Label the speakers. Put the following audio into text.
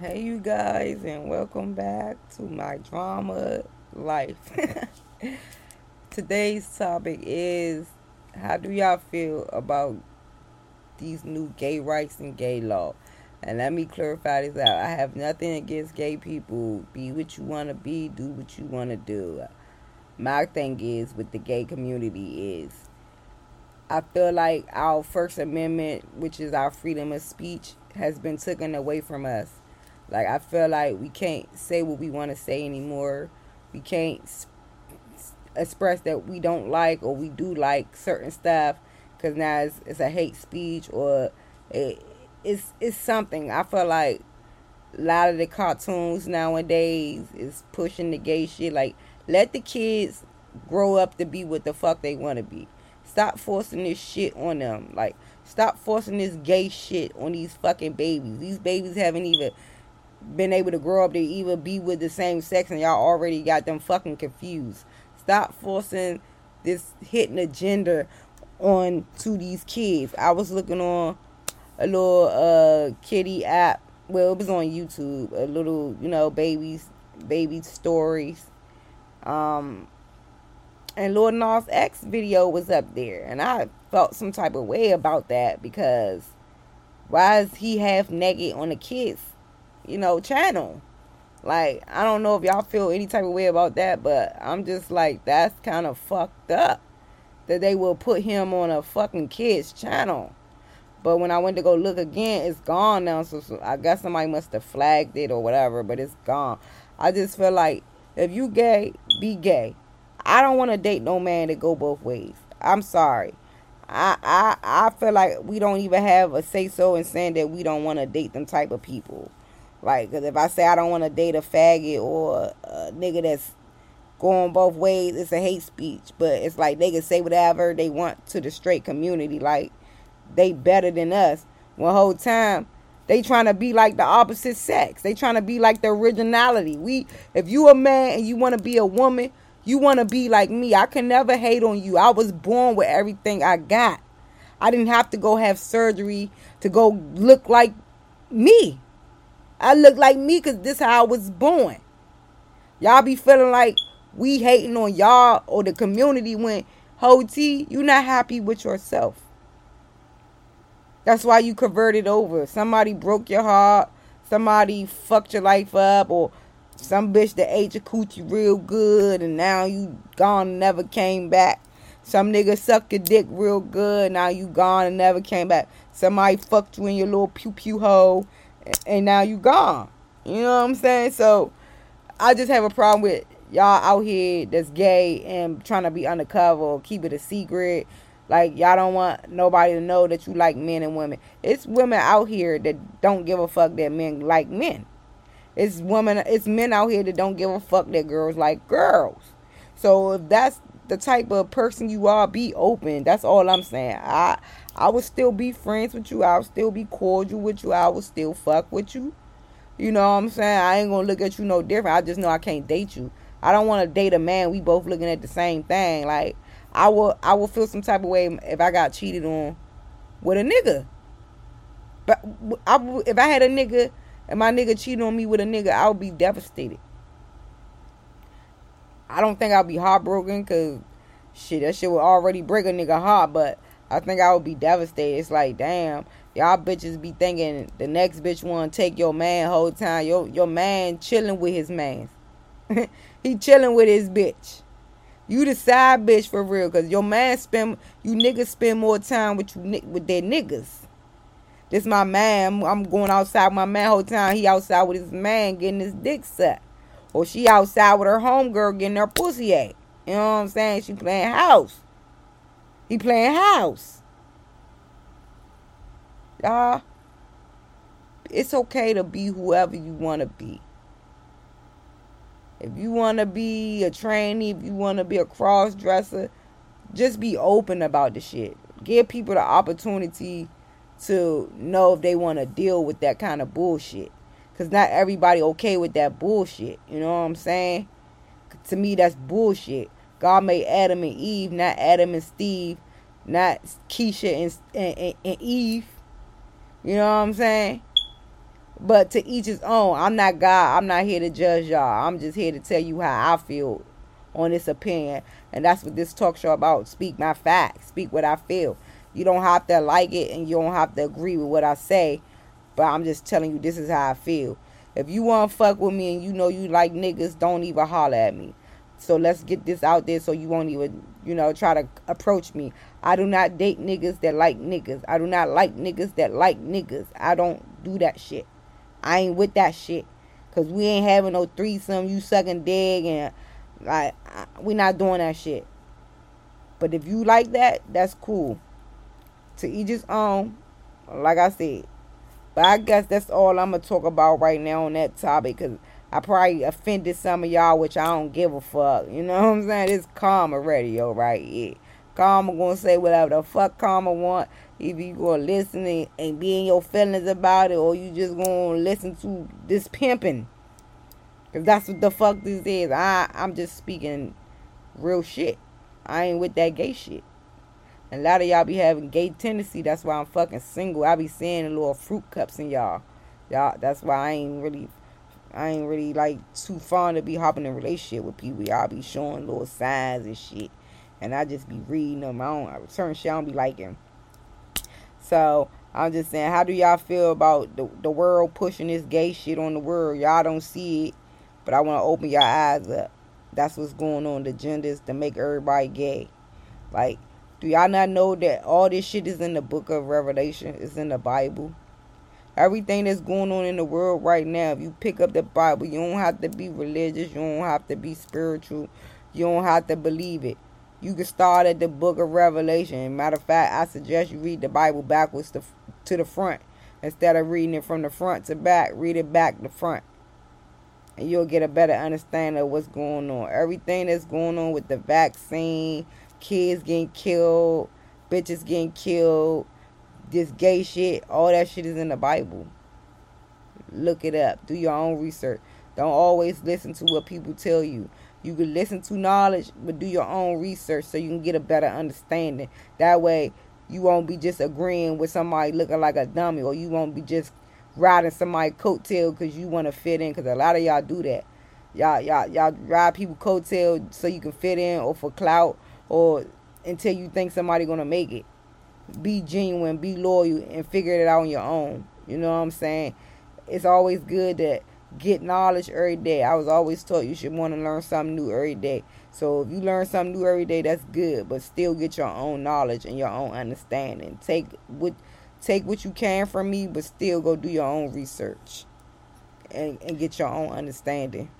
Speaker 1: Hey, you guys, and welcome back to my drama life. Today's topic is how do y'all feel about these new gay rights and gay law? And let me clarify this out. I have nothing against gay people. Be what you want to be, do what you want to do. My thing is with the gay community is I feel like our First Amendment, which is our freedom of speech, has been taken away from us like I feel like we can't say what we want to say anymore. We can't express that we don't like or we do like certain stuff because now it's, it's, a hate speech or it, it's it's something. I feel like a lot of the cartoons nowadays is pushing the gay shit. Like let the kids grow up to be what the fuck they want to be. Stop forcing this shit on them. Like stop forcing this gay shit on these fucking babies. These babies haven't even been able to grow up to even be with the same sex and y'all already got them fucking confused. Stop forcing this hidden agenda on to these kids. I was looking on a little uh kitty app. Well, it was on YouTube. A little, you know, babies, baby stories. Um, and Lil Nas X video was up there, and I felt some type of way about that because why is he half naked on the kids you know, channel. Like, I don't know if y'all feel any type of way about that, but I'm just like, that's kind of fucked up that they will put him on a fucking kid's channel. But when I went to go look again, it's gone now. So, so I guess somebody must have flagged it or whatever, but it's gone. I just feel like if you gay, be gay. I don't want to date no man that go both ways. I'm sorry. I, I I feel like we don't even have a say so in saying that we don't want to date them type of people. Like, cause if I say I don't want to date a faggot or a nigga that's going both ways, it's a hate speech. But it's like they can say whatever they want to the straight community. Like, they better than us. One whole time they trying to be like the opposite sex. They trying to be like the originality. We, if you a man and you want to be a woman, you want to be like me. I can never hate on you. I was born with everything I got. I didn't have to go have surgery to go look like me. I look like me because this how I was born. Y'all be feeling like we hating on y'all or the community when ho T, you not happy with yourself. That's why you converted over. Somebody broke your heart. Somebody fucked your life up. Or some bitch that ate your coochie real good and now you gone and never came back. Some nigga sucked your dick real good. And now you gone and never came back. Somebody fucked you in your little pew pew hole and now you gone. You know what I'm saying? So I just have a problem with y'all out here that's gay and trying to be undercover or keep it a secret. Like y'all don't want nobody to know that you like men and women. It's women out here that don't give a fuck that men like men. It's women it's men out here that don't give a fuck that girls like girls. So if that's the type of person you are, be open. That's all I'm saying. I I would still be friends with you. I would still be cordial with you. I would still fuck with you. You know what I'm saying? I ain't gonna look at you no different. I just know I can't date you. I don't want to date a man. We both looking at the same thing. Like I will, I will feel some type of way if I got cheated on with a nigga. But I, if I had a nigga and my nigga cheated on me with a nigga, I would be devastated. I don't think I'll be heartbroken because shit, that shit would already break a nigga heart. But I think I would be devastated. It's like, damn, y'all bitches be thinking the next bitch want to take your man whole time. Your your man chilling with his man. he chilling with his bitch. You the side bitch for real, cause your man spend you niggas spend more time with you with their niggas. This my man. I'm going outside with my man whole time. He outside with his man getting his dick sucked. Or she outside with her homegirl getting her pussy ate. You know what I'm saying? She playing house. He playing house. Y'all, it's okay to be whoever you want to be. If you want to be a trainee, if you want to be a cross dresser, just be open about the shit. Give people the opportunity to know if they want to deal with that kind of bullshit. Because not everybody okay with that bullshit. You know what I'm saying? To me, that's bullshit. God made Adam and Eve, not Adam and Steve, not Keisha and, and, and Eve. You know what I'm saying? But to each his own. I'm not God. I'm not here to judge y'all. I'm just here to tell you how I feel on this opinion. And that's what this talk show about. Speak my facts. Speak what I feel. You don't have to like it and you don't have to agree with what I say. But I'm just telling you this is how I feel. If you want to fuck with me and you know you like niggas, don't even holler at me. So let's get this out there so you won't even, you know, try to approach me. I do not date niggas that like niggas. I do not like niggas that like niggas. I don't do that shit. I ain't with that shit. Cause we ain't having no threesome, you sucking dick and like we not doing that shit. But if you like that, that's cool. To each his own, like I said. But I guess that's all I'm gonna talk about right now on that topic, cause I probably offended some of y'all, which I don't give a fuck. You know what I'm saying? It's Karma Radio right here. Karma gonna say whatever the fuck Karma want. If you gonna listen and, and be in your feelings about it, or you just gonna listen to this pimping. Cause that's what the fuck this is. I I'm just speaking real shit. I ain't with that gay shit. And a lot of y'all be having gay tendency. That's why I'm fucking single. I be seeing the little fruit cups in y'all. Y'all. That's why I ain't really I ain't really like too fond to be hopping in relationship with people. Y'all be showing little signs and shit. And I just be reading them. I don't certain shit I don't be liking. So I'm just saying, how do y'all feel about the, the world pushing this gay shit on the world? Y'all don't see it, but I want to open your eyes up. That's what's going on. The genders to make everybody gay. Like, do y'all not know that all this shit is in the book of Revelation? It's in the Bible. Everything that's going on in the world right now, if you pick up the Bible, you don't have to be religious, you don't have to be spiritual, you don't have to believe it. You can start at the book of Revelation. Matter of fact, I suggest you read the Bible backwards to, to the front. Instead of reading it from the front to back, read it back to front. And you'll get a better understanding of what's going on. Everything that's going on with the vaccine, kids getting killed, bitches getting killed, this gay shit, all that shit is in the Bible. Look it up. Do your own research. Don't always listen to what people tell you. You can listen to knowledge, but do your own research so you can get a better understanding. That way, you won't be just agreeing with somebody looking like a dummy, or you won't be just riding somebody's coattail because you want to fit in. Because a lot of y'all do that. Y'all, y'all, y'all ride people coattail so you can fit in, or for clout, or until you think somebody gonna make it be genuine, be loyal, and figure it out on your own. You know what I'm saying? It's always good to get knowledge every day. I was always taught you should want to learn something new every day. So if you learn something new every day, that's good. But still get your own knowledge and your own understanding. Take what take what you can from me, but still go do your own research and, and get your own understanding.